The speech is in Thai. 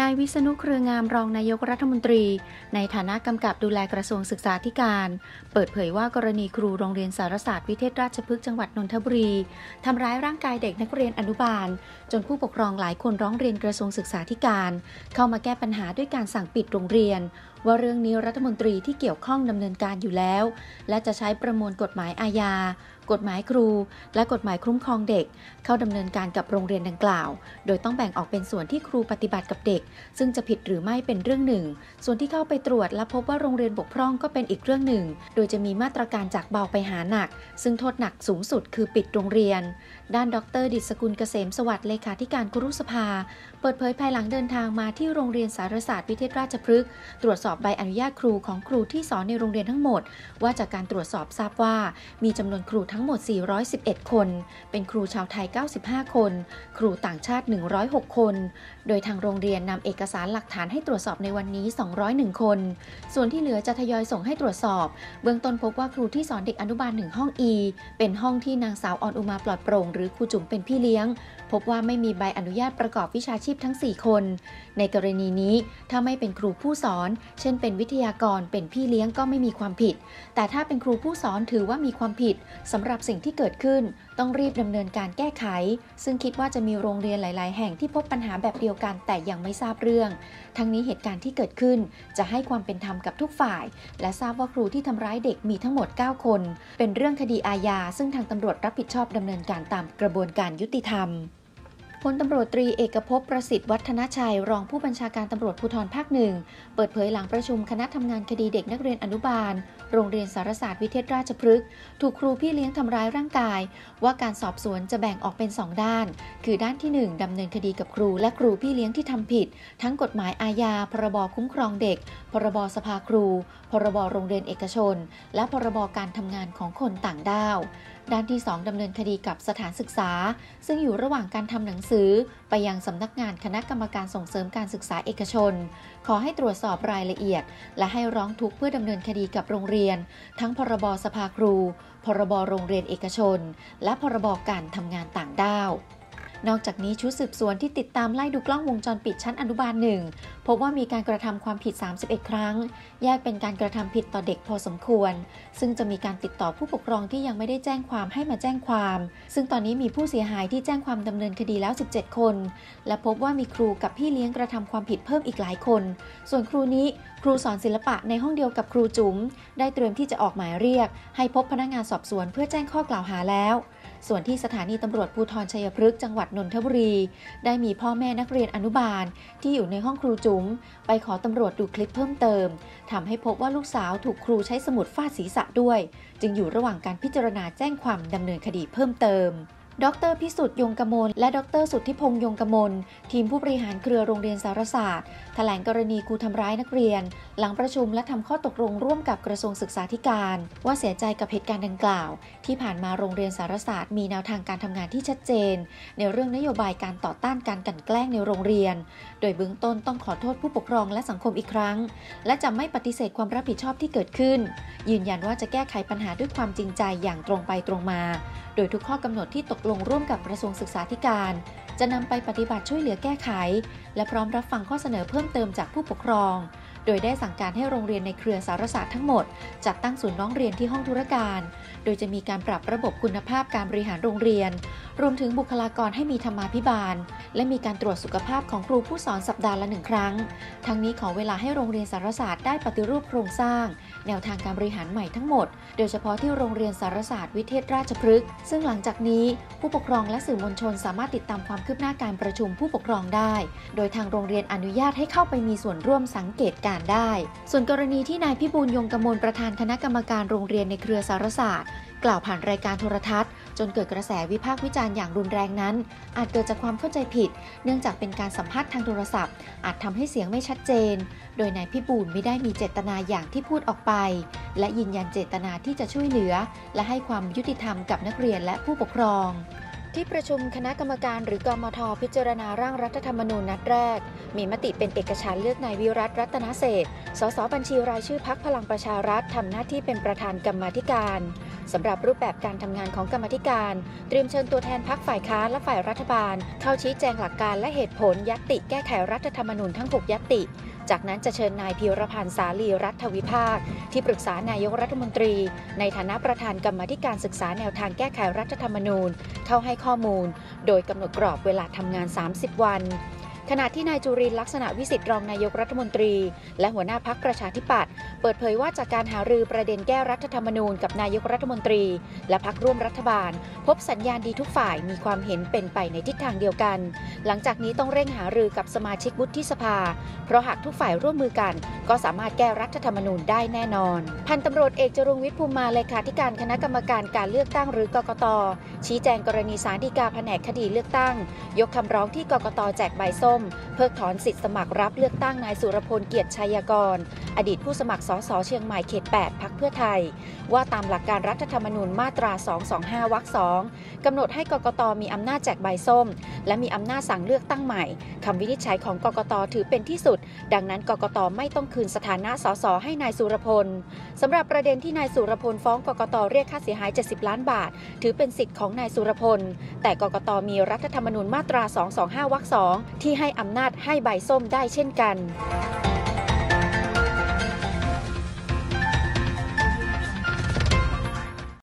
นายวิษณุเครืองามรองนายกรัฐมนตรี ในฐานะกำกับดูแลกระทรวงศึกษาธิการ เปิดเผยว่ากรณีครูโรงเรียนสารศาสตร์วิเทศราชพฤกษ์จังหวัดนนทบุรีทำร้ายร่างกายเด็กนักเรียนอนุบาล จนผู้ปกครองหลายคนร้องเรียนกระทรวงศึกษาธิการ เข้ามาแก้ปัญหาด้วยการสั่งปิดโรงเรียน ว่าเรื่องนี้รัฐมนตรีที่เกี่ยวข้องดำเนินการอยู่แล้ว และจะใช้ประมวลกฎหมายอาญา กฎหมายครู และกฎหมายคุ้มครองเด็ก เข้าดำเนินการกับโรงเรียนดังกล่าว โดยต้องแบ่งออกเป็นส่วนที่ครูปฏิบัติกับเด็ก ซึ่งจะผิดหรือไม่เป็นเรื่องหนึ่ง ส่วนที่เข้าไปตรวจและพบว่าโรงเรียนบกพร่องก็เป็นอีกเรื่องหนึ่ง โดยจะมีมาตรการจากเบาไปหาหนัก ซึ่งโทษหนักสูงสุดคือปิดโรงเรียน ด้านดร ดิศกุลเกษมสวัสดิ์เลขาธิการครุสภา เปิดเผยภายหลังเดินทางมาที่โรงเรียนสารศาสตร์วิเทศราชพฤกษ์ตรวจสอบใบอนุญาตครูของครูที่สอนในโรงเรียนทั้งหมด ว่าจากการตรวจสอบทราบว่า มีจำนวนครูทั้งหมด 411 คน เป็นครูชาวไทย 95 คน ครูต่างชาติ 106 คน โดยทางโรงเรียนนำเอกสารหลักฐานให้ตรวจสอบในวันนี้ 201 คน ส่วนที่เหลือจะทยอยส่งให้ตรวจสอบ เบื้องต้นพบว่าครูที่สอนเด็กอนุบาลหนึ่งห้อง E เป็นห้องที่นางสาวออนอุมาปลอดโปร่งหรืือครูจุ๋มเป็นพี่เลี้ยง พบว่าไม่มีใบอนุญาตประกอบวิชาชีพทั้ง 4 คน ในกรณีนี้ถ้าไม่เป็นครูผู้สอน เช่นเป็นวิทยากรเป็นพี่เลี้ยงก็ไม่มีความผิด แต่ถ้าเป็นครูผู้สอนถือว่ามีความผิดสำหรับสิ่งที่เกิดขึ้น ต้องรีบดำเนินการแก้ไข ซึ่งคิดว่าจะมีโรงเรียนหลาย ๆ แห่งที่พบปัญหาแบบเดียวกันแต่ยังไม่ทราบเรื่อง ทั้งนี้เหตุการณ์ที่เกิดขึ้นจะให้ความเป็นธรรมกับทุกฝ่าย และทราบว่าครูที่ทำร้ายเด็กมีทั้งหมด 9 คน เป็นเรื่องคดีอาญาซึ่งทางตำรวจรับผิดชอบดำเนินการตามกระบวนการยุติธรรม พลตำรวจตรีเอกภพประสิทธิ์วัฒนชัย รองผู้บัญชาการตำรวจภูธรภาคหนึ่ง เปิดเผยหลังประชุมคณะทำงานคดีเด็กนักเรียนอนุบาล โรงเรียนสารศาสตร์วิเทศราชพฤกษ์ถูกครูพี่เลี้ยงทำร้ายร่างกาย ว่าการสอบสวนจะแบ่งออกเป็น 2 ด้าน คือด้านที่ 1ดำเนินคดีกับครูและครูพี่เลี้ยงที่ทำผิด ทั้งกฎหมายอาญา พรบคุ้มครองเด็ก พรบสภาครู พรบโรงเรียนเอกชน และพรบการทำงานของคนต่างด้าว ด้านที่ 2ดำเนินคดีกับสถานศึกษา ซึ่งอยู่ระหว่างการทำหนังสือไปยังสำนักงานคณะกรรมการส่งเสริมการศึกษาเอกชน ขอให้ตรวจสอบรายละเอียด และให้ร้องทุกข์เพื่อดำเนินคดีกับโรงเรียน ทั้งพรบสภาครู พรบโรงเรียนเอกชน และพรบการทำงานต่างด้าว นอกจากนี้ชุดสืบสวนที่ติดตามไล่ดูกล้องวงจรปิดชั้นอนุบาลหนึ่งพบว่ามีการกระทำความผิด 31 ครั้ง แยกเป็นการกระทำผิดต่อเด็กพอสมควร ซึ่งจะมีการติดต่อผู้ปกครองที่ยังไม่ได้แจ้งความให้มาแจ้งความ ซึ่งตอนนี้มีผู้เสียหายที่แจ้งความดำเนินคดีแล้ว 17 คน และพบว่ามีครูกับพี่เลี้ยงกระทำความผิดเพิ่มอีกหลายคน ส่วนครูนี้ครูสอนศิลปะในห้องเดียวกับครูจุ๋มได้เตรียมที่จะออกหมายเรียก ให้พบพนักงานสอบสวนเพื่อแจ้งข้อกล่าวหาแล้ว ส่วนที่สถานีตำรวจภูธรชัยพฤกษ์จังหวัดนนทบุรี ได้มีพ่อแม่นักเรียนอนุบาล ที่อยู่ในห้องครูจุ๋มไปขอตำรวจดูคลิปเพิ่มเติมทำให้พบว่าลูกสาวถูกครูใช้สมุดฟาดศีรษะด้วย จึงอยู่ระหว่างการพิจารณาแจ้งความดำเนินคดีเพิ่มเติม ดรพิสุทธิ์ยงกมล และดรสุทธิพงษ์ยงกมล ทีมผู้บริหารเครือโรงเรียนสารศาสตร์ แถลงกรณีครูทำร้ายนักเรียน หลังประชุมและทำข้อตกลงร่วมกับกระทรวงศึกษาธิการ ว่าเสียใจกับเหตุการณ์ดังกล่าว ที่ผ่านมาโรงเรียนสารศาสตร์มีแนวทางการทำงานที่ชัดเจน ในเรื่องนโยบายการต่อต้านการกลั่นแกล้งในโรงเรียน โดยเบื้องต้นต้องขอโทษผู้ปกครองและสังคมอีกครั้ง และจะไม่ปฏิเสธความรับผิดชอบที่เกิดขึ้น ยืนยันว่าจะแก้ไขปัญหาด้วยความจริงใจอย่างตรงไปตรงมา โดยทุกข้อกำหนดที่ตกลงร่วมกับกระทรวงศึกษาธิการ จะนำไปปฏิบัติช่วยเหลือแก้ไข และพร้อมรับฟังข้อเสนอเพิ่มเติมจากผู้ปกครอง ดยได้สั่งการให้โรงเรียนในเครือสารศาสตร์ทั้งหมด จัดตั้งศูนย์ร้องเรียนที่ห้องธุรการ โดยจะมีการปรับระบบคุณภาพการบริหารโรงเรียน รวมถึงบุคลากรให้มีธรรมาภิบาล และมีการตรวจสุขภาพของครูผู้สอนสัปดาห์ละหนึ่งครั้ง ทั้งนี้ขอเวลาให้โรงเรียนสารศาสตร์ได้ปฏิรูปโครงสร้าง แนวทางการบริหารใหม่ทั้งหมด โดยเฉพาะที่โรงเรียนสารศาสตร์วิเทศราชพฤกษ์ซึ่งหลังจากนี้ผู้ปกครองและสื่อมวลชนสามารถติดตามความคืบหน้าการประชุมผู้ปกครองได้ โดยทางโรงเรียนอนุญาตให้เข้าไปมีส่วนร่วมสังเกตการได้ ส่วนกรณีที่นายพิบูลยงกมลประธานคณะกรรมการโรงเรียนในเครือสารศาสตร์ กล่าวผ่านรายการโทรทัศน์ จนเกิดกระแสวิพากษ์วิจารณ์อย่างรุนแรงนั้น อาจเกิดจากความเข้าใจผิด เนื่องจากเป็นการสัมภาษณ์ทางโทรศัพท์ อาจทำให้เสียงไม่ชัดเจน โดยนายพิบูลไม่ได้มีเจตนาอย่างที่พูดออกไป และยืนยันเจตนาที่จะช่วยเหลือ และให้ความยุติธรรมกับนักเรียนและผู้ปกครอง ที่ประชุมคณะกรรมการหรือกมทพิจารณาร่างรัฐธรรมนูญนัดแรก มีมติเป็นเอกฉันเลือกนายวิรัตรัตนเศษสสบัญชีรายชื่อพักพลังประชารัฐทำหน้าที่เป็นประธานกรรมาธิการสำหรับรูปแบบการทำงานของกรรมธิการ เตรียมเชิญตัวแทนพักฝ่ายค้านและฝ่ายรัฐบาล เข้าชี้แจงหลักการและเหตุผลยัตติแก้ไขรัฐธรรมนูญทั้ง 6 ยัตติ จากนั้นจะเชิญนายพิรพันธ์สาลีรัฐวิภาค ที่ปรึกษานายกรัฐมนตรี ในฐานะประธานกรรมธิการศึกษาแนวทางแก้ไขรัฐธรรมนูญ เข้าให้ข้อมูล โดยกำหนดกรอบเวลาทำงาน 30 วัน ขณะที่นายจุรินลักษณะวิสิทธิ์รองนายกรัฐมนตรี และหัวหน้าพักประชาธิปัตย์เปิดเผยว่าจากการหารือประเด็นแก้รัฐธรรมนูญกับนายกรัฐมนตรี และพักร่วมรัฐบาล พบสัญญาณดีทุกฝ่ายมีความเห็นเป็นไปในทิศทางเดียวกัน หลังจากนี้ต้องเร่งหารือกับสมาชิกวุฒิสภา เพราะหากทุกฝ่ายร่วมมือกัน ก็สามารถแก้รัฐธรรมนูญได้แน่นอน พันตำรวจเอกจรุงวิทย์ภูมิมาเลขาธิการคณะกรรมการการเลือกตั้งหรือกกตชี้แจงกรณีสารดีกาแผนกคดีเลือกตั้ง ยกคำร้องที่กกตแจกใบส้ม เพิกถอนสิทธิสมัครรับเลือกตั้งนายสุรพลเกียรติชัยกร อดีตผู้สมัครสสเชียงใหม่เขต 8 พักเพื่อไทย ว่าตามหลักการรัฐธรรมนูญมาตรา 225 วรรค2กำหนดให้กกตมีอำนาจแจกใบส้ม และมีอำนาจสั่งเลือกตั้งใหม่คำวินิจฉัยของกกตถือเป็นที่สุด ดังนั้นกกตไม่ต้องคืนสถานะสสให้นายสุรพลสำหรับประเด็นที่นายสุรพลฟ้องกกตเรียกค่าเสียหาย 70 ล้านบาท ถือเป็นสิทธิ์ของนายสุรพล แต่กกตมีรัฐธรรมนูญมาตรา 225 วรรค2ที่ให้อำนาจให้ใบส้มได้เช่นกัน